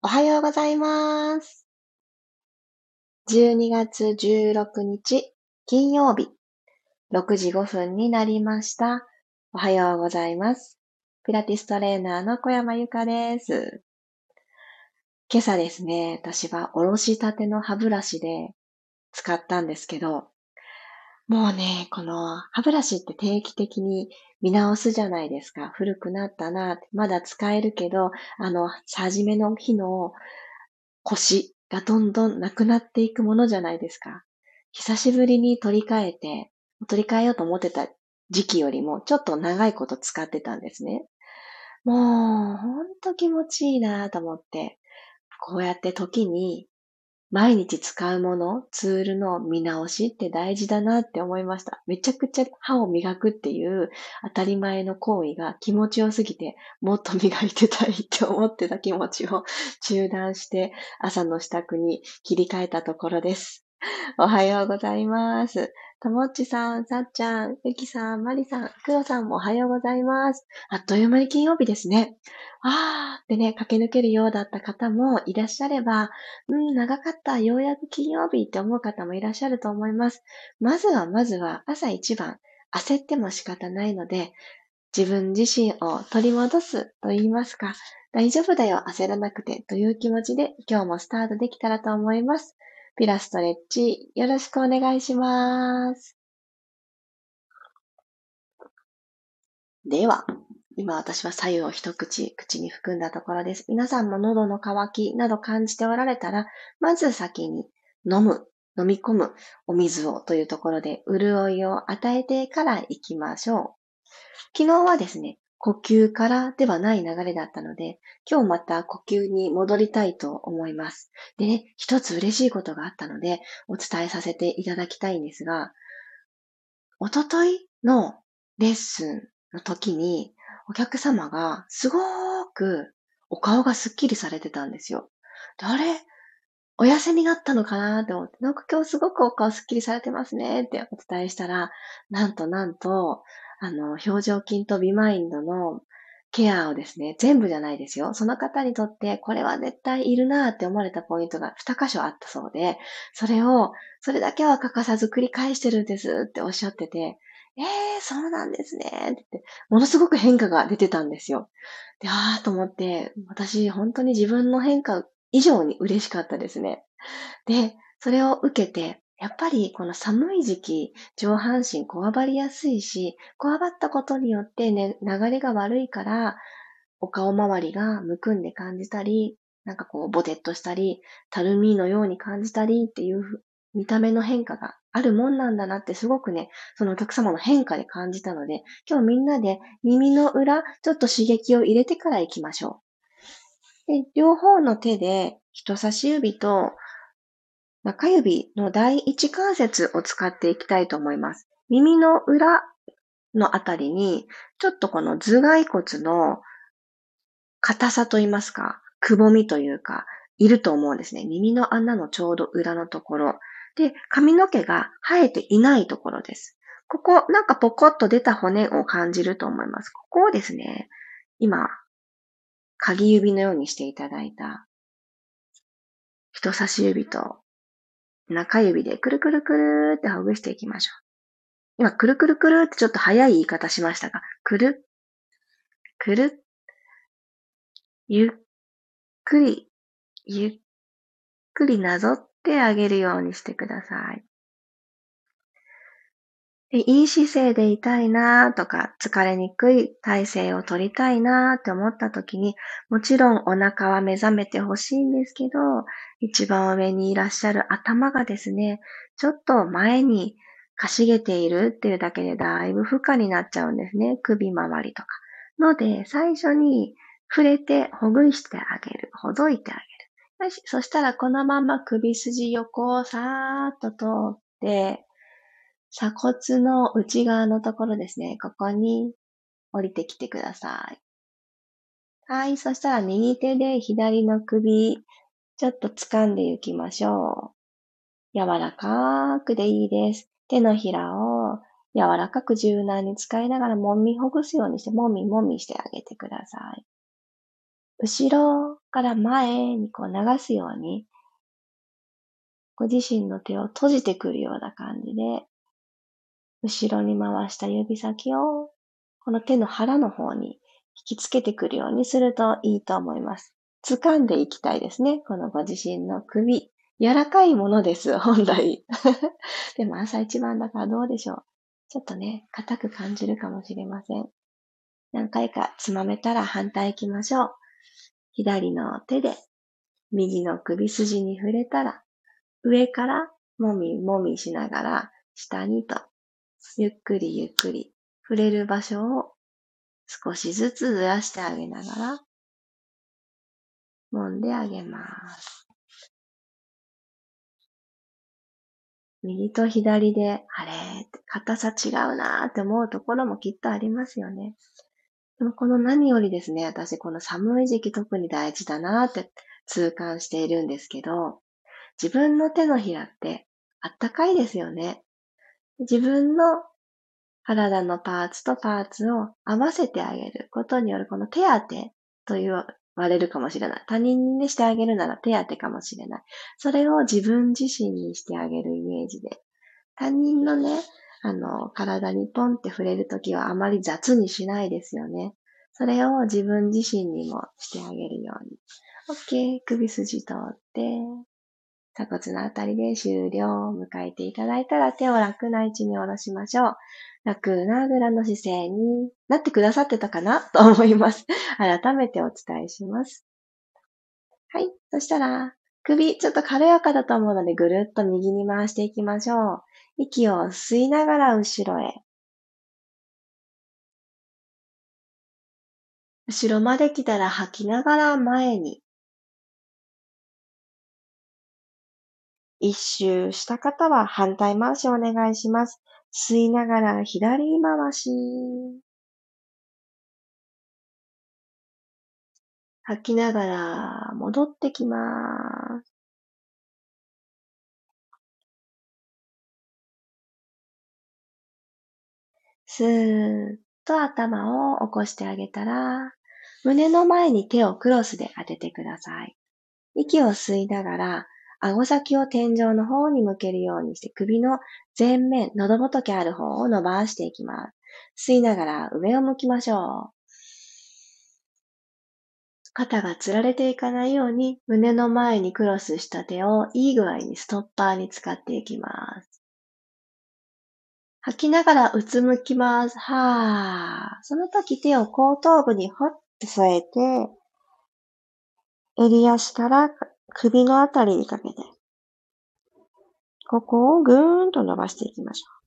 おはようございます。12月16日金曜日6時5分になりました。おはようございます。ピラティストレーナーの小山由かです。今朝ですね、私はおろしたての歯ブラシで使ったんですけど、もうね、この歯ブラシって定期的に見直すじゃないですか。古くなったな、まだ使えるけど、あの、初めの日の腰がどんどんなくなっていくものじゃないですか。久しぶりに取り替えて、取り替えようと思ってた時期よりもちょっと長いこと使ってたんですね。もう、ほんと気持ちいいなと思って、こうやって時に毎日使うもの、ツールの見直しって大事だなって思いました。めちゃくちゃ歯を磨くっていう当たり前の行為が気持ちよすぎて、もっと磨いてたいって思ってた気持ちを中断して朝の支度に切り替えたところです。おはようございます。ともっちさん、さっちゃん、ゆきさん、まりさん、くろさんもおはようございます。あっという間に金曜日ですね。あーってね、駆け抜けるようだった方もいらっしゃれば、うん、長かった、ようやく金曜日って思う方もいらっしゃると思います。まずはまずは朝一番、焦っても仕方ないので、自分自身を取り戻すと言いますか、大丈夫だよ、焦らなくてという気持ちで今日もスタートできたらと思います。ピラストレッチ、よろしくお願いします。では、今私は左右を一口、口に含んだところです。皆さんも喉の渇きなど感じておられたら、まず先に飲む、飲み込むお水をというところで潤いを与えてから行きましょう。昨日はですね、呼吸からではない流れだったので、今日また呼吸に戻りたいと思います。でね、一つ嬉しいことがあったので、お伝えさせていただきたいんですが、おとといのレッスンの時に、お客様がすごーくお顔がスッキリされてたんですよ。であれお痩せになったのかなって思って、なんか今日すごくお顔スッキリされてますねってお伝えしたら、なんとなんと、あの、表情筋とビマインドのケアをですね、全部じゃないですよ。その方にとって、これは絶対いるなって思われたポイントが2箇所あったそうで、それを、それだけは欠かさず繰り返してるんですっておっしゃってて、えー、そうなんですねって、ものすごく変化が出てたんですよ。で、あーと思って、私、本当に自分の変化以上に嬉しかったですね。で、それを受けて、やっぱりこの寒い時期、上半身こわばりやすいし、こわばったことによってね、流れが悪いから、お顔周りがむくんで感じたり、なんかこう、ボテッとしたり、たるみのように感じたりっていう見た目の変化があるもんなんだなってすごくね、そのお客様の変化で感じたので、今日みんなで耳の裏、ちょっと刺激を入れてから行きましょう。で両方の手で人差し指と中指の第一関節を使っていきたいと思います。耳の裏のあたりに、ちょっとこの頭蓋骨の硬さと言いますか、くぼみというか、いると思うんですね。耳の穴のちょうど裏のところ。で、髪の毛が生えていないところです。ここ、なんかポコッと出た骨を感じると思います。ここをですね、今、鍵指のようにしていただいた人差し指と中指でくるくるくるってほぐしていきましょう。今、くるくるくるってちょっと早い言い方しましたが、くる、くる、ゆっくり、ゆっくりなぞってあげるようにしてください。でいい姿勢でいたいなとか、疲れにくい体勢を取りたいなって思った時に、もちろんお腹は目覚めてほしいんですけど、一番上にいらっしゃる頭がですね、ちょっと前にかしげているっていうだけでだいぶ負荷になっちゃうんですね。首周りとか。ので、最初に触れてほぐしてあげる。ほどいてあげる。よし。そしたらこのまま首筋横をさーっと通って、鎖骨の内側のところですね。ここに降りてきてください。はい。そしたら右手で左の首、ちょっと掴んでいきましょう。柔らかくでいいです。手のひらを柔らかく柔軟に使いながら揉みほぐすようにして、もみもみしてあげてください。後ろ、から前にこう流すように、ご自身の手を閉じてくるような感じで、後ろに回した指先を、この手の腹の方に引きつけてくるようにするといいと思います。掴んでいきたいですね。このご自身の首。柔らかいものです、本来。でも朝一番だからどうでしょう。ちょっとね、硬く感じるかもしれません。何回かつまめたら反対行きましょう。左の手で右の首筋に触れたら、上からもみもみしながら下にと、ゆっくりゆっくり触れる場所を少しずつずらしてあげながら、揉んであげます。右と左で、あれ硬さ違うなーって思うところもきっとありますよね。でもこの何よりですね、私この寒い時期特に大事だなーって痛感しているんですけど、自分の手のひらってあったかいですよね。自分の体のパーツとパーツを合わせてあげることによるこの手当てと言われるかもしれない。他人にしてあげるなら手当てかもしれない。それを自分自身にしてあげるイメージで。他人のね、あの、体にポンって触れるときはあまり雑にしないですよね。それを自分自身にもしてあげるように。OK。首筋通って、鎖骨のあたりで終了を迎えていただいたら手を楽な位置に下ろしましょう。楽なあぐらの姿勢になってくださってたかな？と思います。改めてお伝えします。はい。そしたら、首、ちょっと軽やかだと思うので、ぐるっと右に回していきましょう。息を吸いながら後ろへ。後ろまで来たら吐きながら前に。一周した方は反対回しをお願いします。吸いながら左回し。吐きながら戻ってきます。スーッと頭を起こしてあげたら、胸の前に手をクロスで当ててください。息を吸いながら、顎先を天井の方に向けるようにして首の前面、喉仏ある方を伸ばしていきます。吸いながら上を向きましょう。肩がつられていかないように胸の前にクロスした手をいい具合にストッパーに使っていきます。吐きながらうつむきます。はー。その時手を後頭部にほって添えて、襟足から首のあたりにかけて、ここをぐーんと伸ばしていきましょう。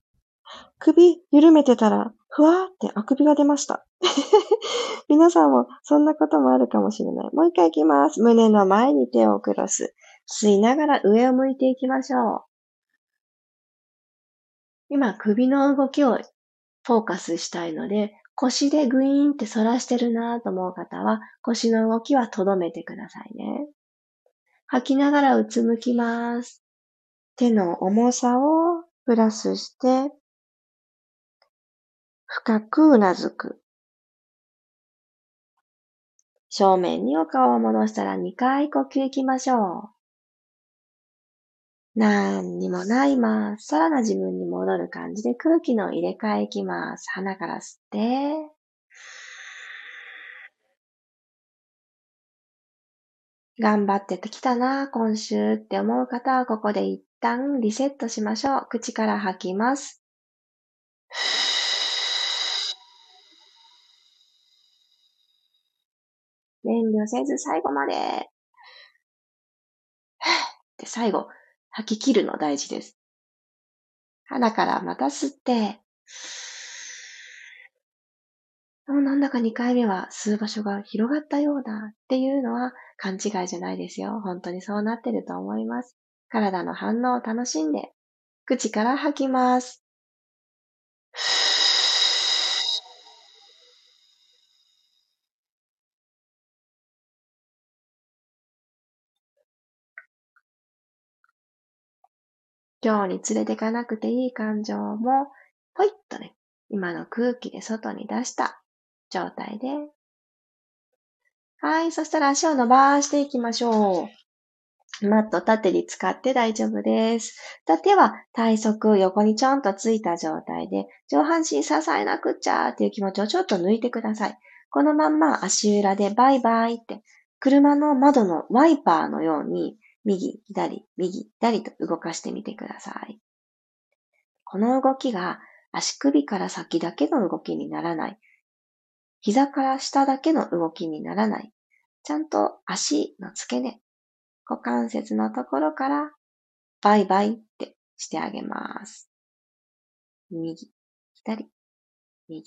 首緩めてたら、ふわーってあくびが出ました。皆さんもそんなこともあるかもしれない。もう一回いきます。胸の前に手をクロス。吸いながら上を向いていきましょう。今、首の動きをフォーカスしたいので、腰でグイーンって反らしてるなと思う方は、腰の動きはとどめてくださいね。吐きながらうつむきます。手の重さをプラスして、深くうなずく。正面にお顔を戻したら2回呼吸いきましょう。何にもないまっさらな自分に戻る感じで空気の入れ替えいきます。鼻から吸って、頑張ってきたな、今週って思う方はここで一旦リセットしましょう。口から吐きます。遠慮せず最後まで。って最後、吐き切るの大事です。鼻からまた吸って、もうなんだか2回目は吸う場所が広がったようだっていうのは勘違いじゃないですよ。本当にそうなってると思います。体の反応を楽しんで、口から吐きます。今日に連れてかなくていい感情も、ぽいっとね、今の空気で外に出した状態で、はい。そしたら足を伸ばしていきましょう。マット縦に使って大丈夫です。手は体側横にちょんとついた状態で、上半身支えなくっちゃーっていう気持ちをちょっと抜いてください。このまんま足裏でバイバイって、車の窓のワイパーのように、右、左、右、左と動かしてみてください。この動きが足首から先だけの動きにならない。膝から下だけの動きにならない。ちゃんと足の付け根、股関節のところからバイバイってしてあげます。右、左、右、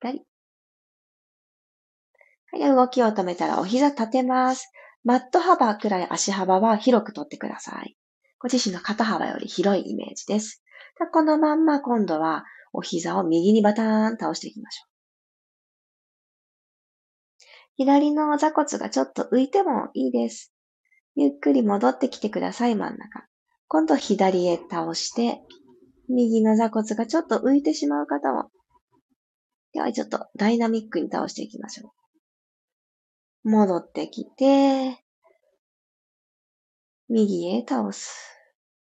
左。はい、動きを止めたらお膝立てます。マット幅くらい足幅は広くとってください。ご自身の肩幅より広いイメージです。このまんま今度はお膝を右にバターン倒していきましょう。左の座骨がちょっと浮いてもいいです。ゆっくり戻ってきてください、真ん中。今度左へ倒して、右の座骨がちょっと浮いてしまう方も。ではちょっとダイナミックに倒していきましょう。戻ってきて、右へ倒す。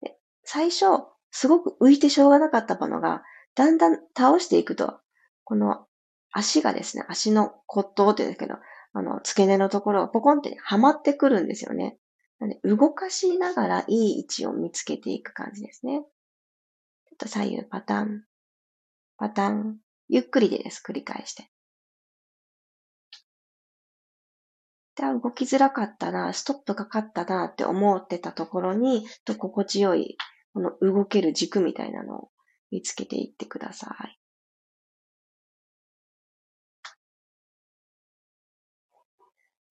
で最初、すごく浮いてしょうがなかったものが、だんだん倒していくと、この足がですね、足の骨頭って言うんですけど、あの、付け根のところがポコンってはまってくるんですよね。なんで動かしながらいい位置を見つけていく感じですね。ちょっと左右パタン、パタン、ゆっくりでです。繰り返して。で、動きづらかったな、ストップかかったなって思ってたところに、と心地よい、この動ける軸みたいなのを見つけていってください。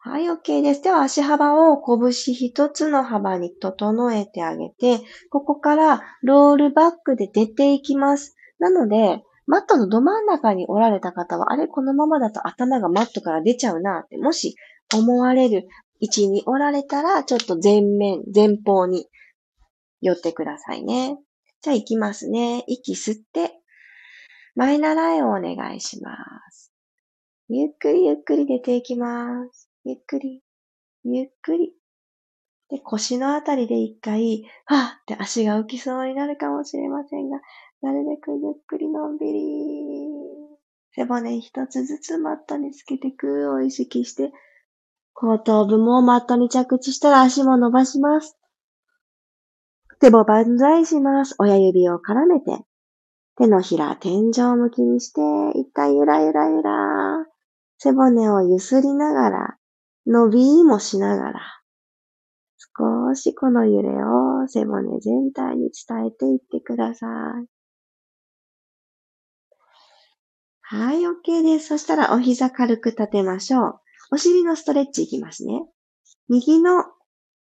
はい、OK です。では足幅を拳一つの幅に整えてあげて、ここからロールバックで出ていきます。なので、マットのど真ん中におられた方は、あれ、このままだと頭がマットから出ちゃうなって、もし思われる位置におられたら、ちょっと前面、前方に寄ってくださいね。じゃあ行きますね。息吸って、前習いをお願いします。ゆっくりゆっくり出ていきます。ゆっくり、ゆっくり。で、腰のあたりで一回、はぁって足が浮きそうになるかもしれませんが、なるべくゆっくりのんびり。背骨一つずつマットにつけてくを意識して、後頭部もマットに着地したら足も伸ばします。手も万歳します。親指を絡めて、手のひら天井向きにして、一回ゆらゆらゆら。背骨をゆすりながら、伸びもしながら、少しこの揺れを背骨全体に伝えていってください。はい、OK です。そしたらお膝軽く立てましょう。お尻のストレッチいきますね。右の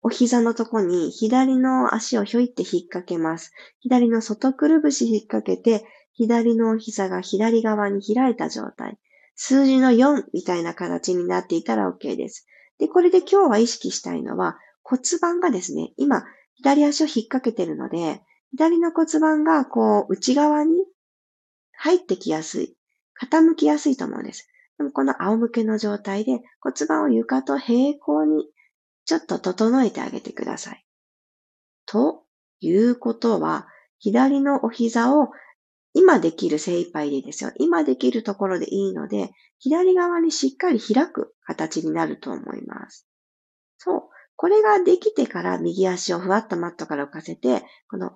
お膝のとこに左の足をひょいって引っ掛けます。左の外くるぶし引っ掛けて、左のお膝が左側に開いた状態。数字の4みたいな形になっていたら OK です。で、これで今日は意識したいのは骨盤がですね、今、左足を引っ掛けてるので、左の骨盤がこう内側に入ってきやすい、傾きやすいと思うんです。でもこの仰向けの状態で骨盤を床と平行にちょっと整えてあげてください。ということは、左のお膝を今できる精一杯でいいですよ。今できるところでいいので、左側にしっかり開く形になると思います。そう。これができてから右足をふわっとマットから浮かせて、この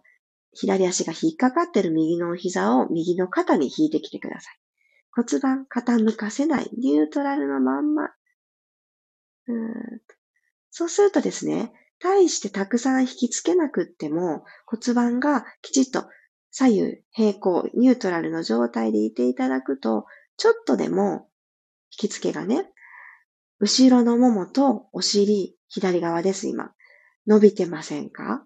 左足が引っかかってる右の膝を右の肩に引いてきてください。骨盤傾かせない。ニュートラルのまんま。うんそうするとですね、対してたくさん引きつけなくっても骨盤がきちっと左右平行、ニュートラルの状態でいていただくと、ちょっとでも引き付けがね、後ろのももとお尻、左側です、今。伸びてませんか？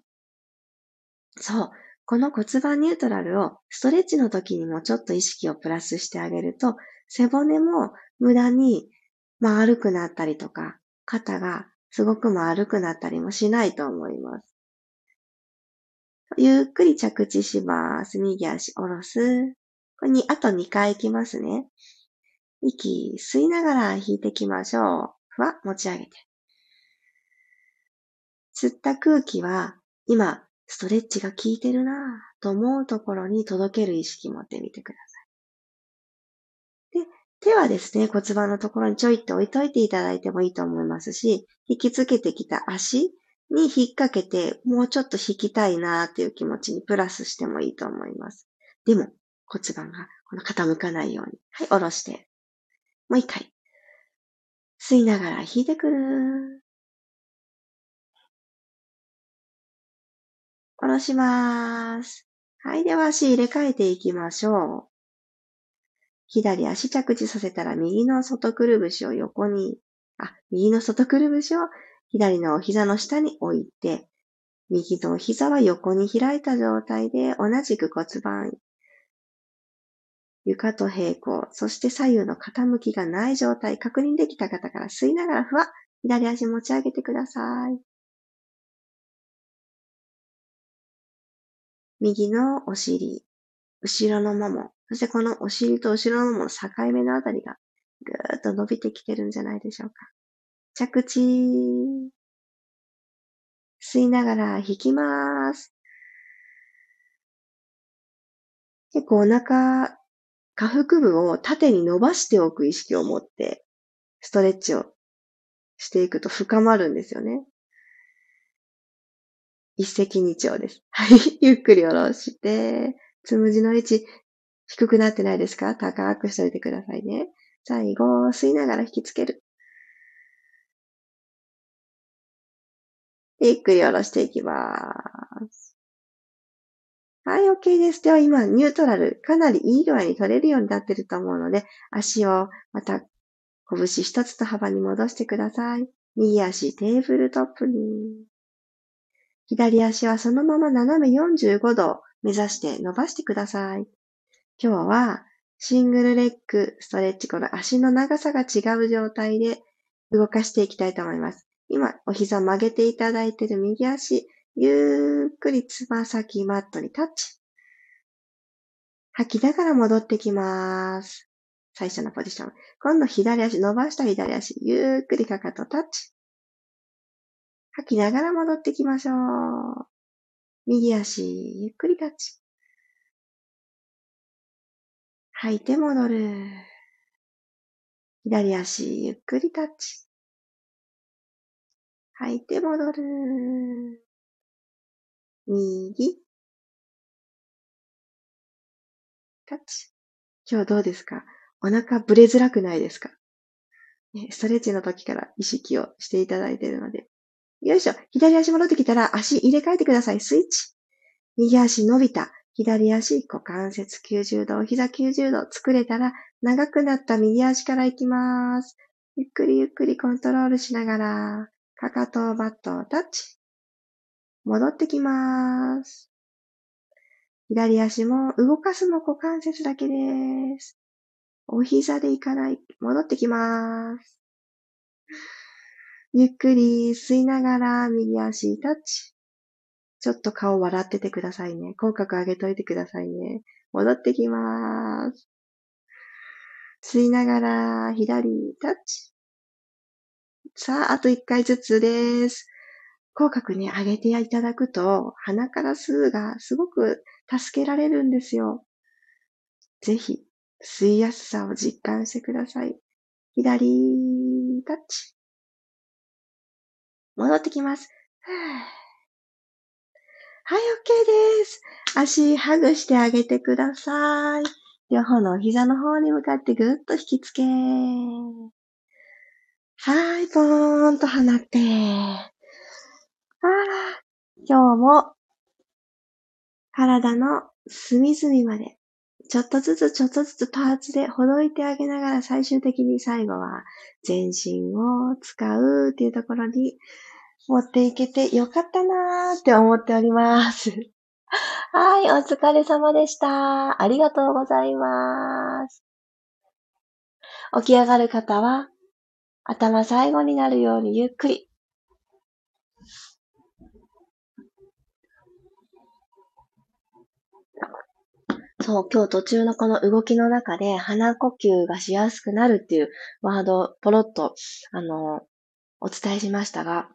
そう。この骨盤ニュートラルをストレッチの時にもちょっと意識をプラスしてあげると、背骨も無駄に丸くなったりとか、肩がすごく丸くなったりもしないと思います。ゆっくり着地します。右足下ろす。これに、あと2回行きますね。息吸いながら引いていきましょう。ふわ、持ち上げて。吸った空気は、今、ストレッチが効いてるなぁと思うところに届ける意識持ってみてください。で、手はですね、骨盤のところにちょいって置いといていただいてもいいと思いますし、引きつけてきた足に引っ掛けて、もうちょっと引きたいなーっていう気持ちにプラスしてもいいと思います。でも、骨盤がこの傾かないように。はい、下ろして。もう一回。吸いながら引いてくる。下ろします。はい、では足入れ替えていきましょう。左足着地させたら右の外くるぶしを横に、あ、右の外くるぶしを左のお膝の下に置いて、右のお膝は横に開いた状態で同じく骨盤、床と平行、そして左右の傾きがない状態、確認できた方から吸いながらふわ、左足持ち上げてください。右のお尻、後ろのもも、そしてこのお尻と後ろのももの境目のあたりがぐーっと伸びてきてるんじゃないでしょうか。着地。吸いながら引きます。結構お腹、下腹部を縦に伸ばしておく意識を持って、ストレッチをしていくと深まるんですよね。一石二鳥です。はい。ゆっくり下ろして、つむじの位置、低くなってないですか？高くしといてくださいね。最後、吸いながら引きつける。ゆっくり下ろしていきます。はい、OK です。では今、ニュートラル、かなりいい具合に取れるようになってると思うので、足をまた拳一つと幅に戻してください。右足テーブルトップに。左足はそのまま斜め45度目指して伸ばしてください。今日はシングルレッグストレッチ、この足の長さが違う状態で動かしていきたいと思います。今、お膝曲げていただいている右足、ゆっくりつま先マットにタッチ。吐きながら戻ってきます。最初のポジション。今度左足、伸ばした左足、ゆっくりかかとタッチ。吐きながら戻ってきましょう。右足、ゆっくりタッチ。吐いて戻る。左足、ゆっくりタッチ。吐いて戻る。右。タッチ。今日どうですか？お腹ぶれづらくないですか？ストレッチの時から意識をしていただいているので。よいしょ。左足戻ってきたら足入れ替えてください。スイッチ。右足伸びた。左足股関節90度、膝90度作れたら長くなった右足から行きます。ゆっくりゆっくりコントロールしながらかかとバットタッチ。戻ってきます。左足も動かすの股関節だけです。お膝でいかない。戻ってきます。ゆっくり吸いながら右足タッチ。ちょっと顔笑っててくださいね。口角上げといてくださいね。戻ってきます。吸いながら左タッチ。さあ、あと一回ずつです。口角に上げていただくと、鼻から吸うがすごく助けられるんですよ。ぜひ、吸いやすさを実感してください。左、タッチ。戻ってきます。はい、OK です。足、ハグしてあげてください。両方のお膝の方に向かってぐっと引きつけ。はい、ポーンと放って。ああ、今日も体の隅々まで、ちょっとずつちょっとずつパーツでほどいてあげながら最終的に最後は全身を使うっていうところに持っていけてよかったなーって思っております。はい、お疲れ様でした。ありがとうございます。起き上がる方は頭最後になるようにゆっくり。そう、今日途中のこの動きの中で鼻呼吸がしやすくなるっていうワードを、ポロッと、あの、お伝えしましたが、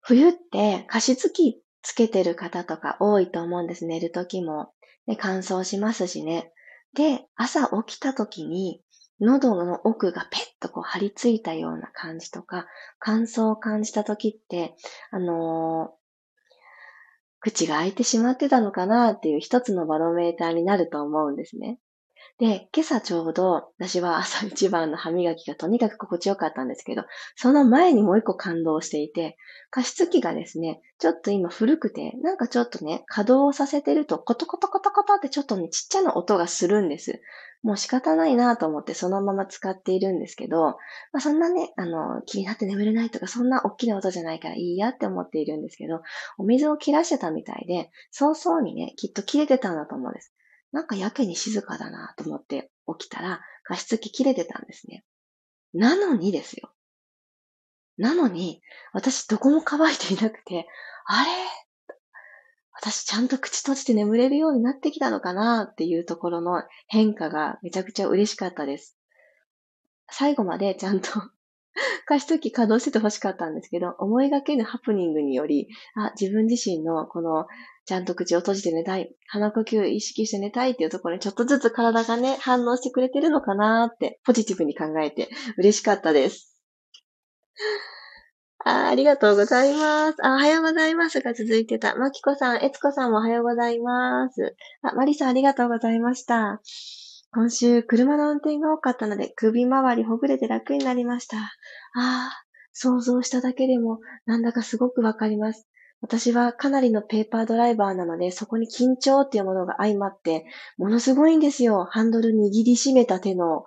冬って加湿器つけてる方とか多いと思うんです。寝る時も。で、乾燥しますしね。で、朝起きた時に、喉の奥がペッとこう張り付いたような感じとか、乾燥を感じた時って、あのー、口が開いてしまってたのかなっていう一つのバロメーターになると思うんですね。で、今朝ちょうど私は朝一番の歯磨きがとにかく心地よかったんですけど、その前にもう一個感動していて、加湿器がですね、ちょっと今古くて、なんかちょっとね、稼働させてるとコトコトコトコトってちょっとね、ちっちゃな音がするんです。もう仕方ないなと思ってそのまま使っているんですけど、まあ、そんなね、あの、気になって眠れないとか、そんな大きな音じゃないからいいやって思っているんですけど、お水を切らしてたみたいで、早々にね、きっと切れてたんだと思うんです。なんかやけに静かだなと思って起きたら、加湿器切れてたんですね。なのにですよ。なのに、私どこも乾いていなくて、あれ？私ちゃんと口閉じて眠れるようになってきたのかなっていうところの変化がめちゃくちゃ嬉しかったです。最後までちゃんと加湿器稼働してて欲しかったんですけど、思いがけぬハプニングにより、あ、自分自身のこのちゃんと口を閉じて寝たい。鼻呼吸意識して寝たいっていうところにちょっとずつ体がね、反応してくれてるのかなって、ポジティブに考えて嬉しかったです。あありがとうございます。あ、おはようございますが続いてた。まきこさん、えつこさんもおはようございます。あ、まりさんありがとうございました。今週、車の運転が多かったので、首周りほぐれて楽になりました。ああ、想像しただけでも、なんだかすごくわかります。私はかなりのペーパードライバーなので、そこに緊張っていうものが相まって、ものすごいんですよ。ハンドル握りしめた手の、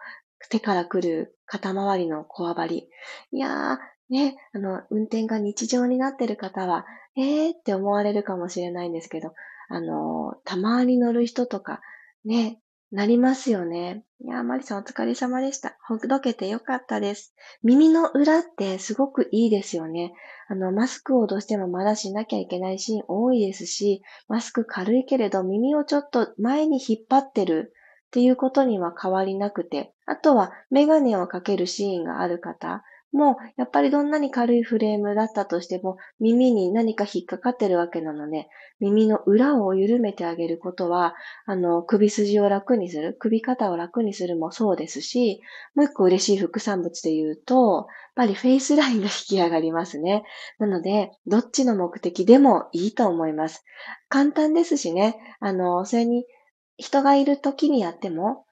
手から来る肩周りのこわばり。いやー、ね、あの、運転が日常になってる方は、えーって思われるかもしれないんですけど、あの、たまに乗る人とか、ね、なりますよね。いやマリさんお疲れ様でした。ほどけてよかったです。耳の裏ってすごくいいですよね。あの、マスクをどうしてもまだしなきゃいけないシーン多いですし、マスク軽いけれど耳をちょっと前に引っ張ってるっていうことには変わりなくて、あとはメガネをかけるシーンがある方、もう、やっぱりどんなに軽いフレームだったとしても、耳に何か引っかかってるわけなので、耳の裏を緩めてあげることは、あの、首筋を楽にする、首肩を楽にするもそうですし、もう一個嬉しい副産物で言うと、やっぱりフェイスラインが引き上がりますね。なので、どっちの目的でもいいと思います。簡単ですしね、あの、それに、人がいる時にやっても、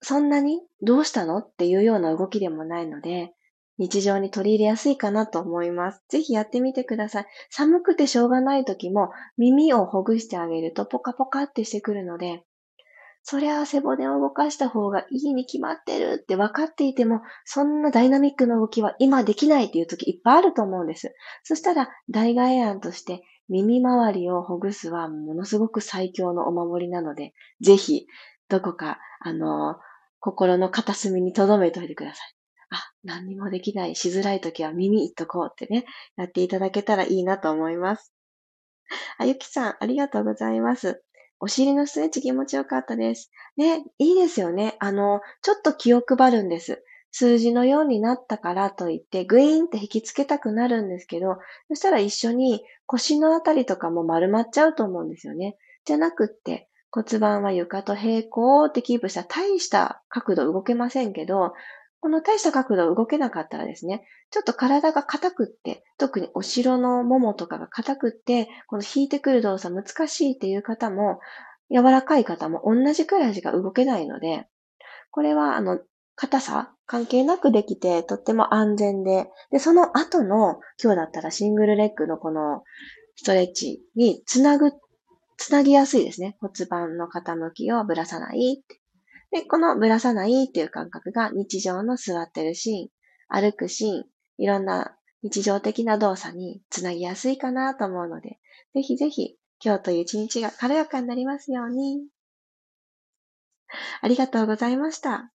そんなにどうしたのっていうような動きでもないので、日常に取り入れやすいかなと思います。ぜひやってみてください。寒くてしょうがない時も耳をほぐしてあげるとポカポカってしてくるので、そりゃ背骨を動かした方がいいに決まってるって分かっていても、そんなダイナミックな動きは今できないっていう時いっぱいあると思うんです。そしたら、代替案として耳周りをほぐすはものすごく最強のお守りなので、ぜひ、どこか、あの、心の片隅に留めておいてください。あ、何にもできない、しづらい時は耳いっとこうってね、やっていただけたらいいなと思います。あゆきさん、ありがとうございます。お尻のストレッチ気持ちよかったです。ね、いいですよね。あの、ちょっと気を配るんです。数字のようになったからといって、グイーンって引きつけたくなるんですけど、そしたら一緒に腰のあたりとかも丸まっちゃうと思うんですよね。じゃなくって、骨盤は床と平行ってキープした大した角度動けませんけど、この大した角度動けなかったらですね、ちょっと体が硬くって、特に後ろのももとかが硬くって、この引いてくる動作難しいっていう方も、柔らかい方も同じくらいしか動けないので、これはあの、硬さ関係なくできて、とっても安全で、で、その後の、今日だったらシングルレッグのこのストレッチにつなぐ、つなぎやすいですね。骨盤の傾きをぶらさないってで、このぶらさないっていう感覚が日常の座ってるシーン、歩くシーン、いろんな日常的な動作につなぎやすいかなと思うので、ぜひぜひ今日という一日が軽やかになりますように。ありがとうございました。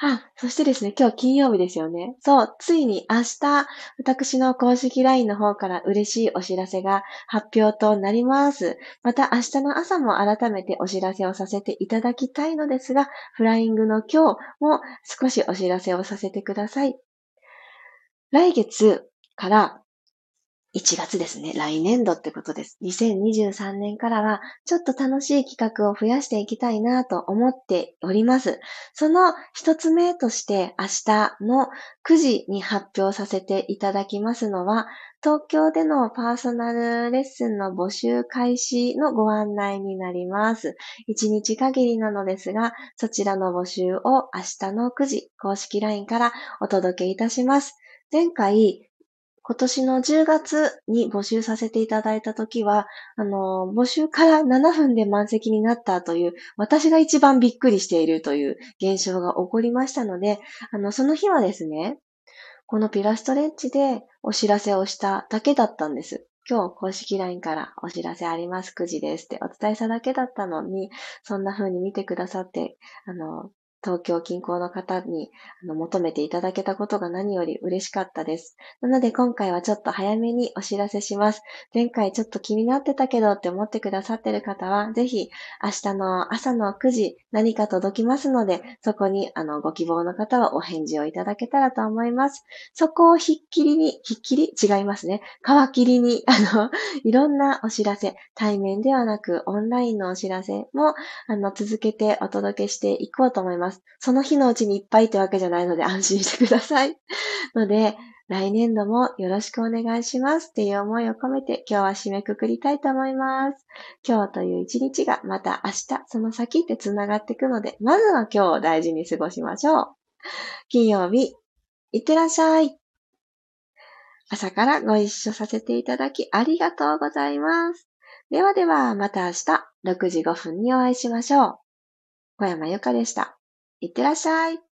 あ、そしてですね、今日金曜日ですよね。そう、ついに明日、私の公式 LINE の方から嬉しいお知らせが発表となります。また明日の朝も改めてお知らせをさせていただきたいのですが、フライングの今日も少しお知らせをさせてください。来月から1月ですね。来年度ってことです。2023年からは、ちょっと楽しい企画を増やしていきたいなと思っております。その一つ目として、明日の9時に発表させていただきますのは、東京でのパーソナルレッスンの募集開始のご案内になります。1日限りなのですが、そちらの募集を明日の9時、公式 LINE からお届けいたします。前回、今年の10月に募集させていただいたときは、あの、募集から7分で満席になったという、私が一番びっくりしているという現象が起こりましたので、あの、その日はですね、このピラストレッチでお知らせをしただけだったんです。今日公式 LINE からお知らせあります。9時ですってお伝えしただけだったのに、そんな風に見てくださって、あの、東京近郊の方にあの求めていただけたことが何より嬉しかったです。なので今回はちょっと早めにお知らせします。前回ちょっと気になってたけどって思ってくださってる方は、ぜひ明日の朝の9時何か届きますので、そこにあのご希望の方はお返事をいただけたらと思います。そこをひっきりに、ひっきり？違いますね。皮切りに、あの、いろんなお知らせ、対面ではなくオンラインのお知らせもあの続けてお届けしていこうと思います。。その日のうちにいっぱいってわけじゃないので安心してください。ので、来年度もよろしくお願いしますっていう思いを込めて今日は締めくくりたいと思います。今日という一日がまた明日、その先って繋がっていくので、まずは今日を大事に過ごしましょう。金曜日、いってらっしゃい。朝からご一緒させていただきありがとうございます。ではでは、また明日6時5分にお会いしましょう。小山由かでした。いってらっしゃい。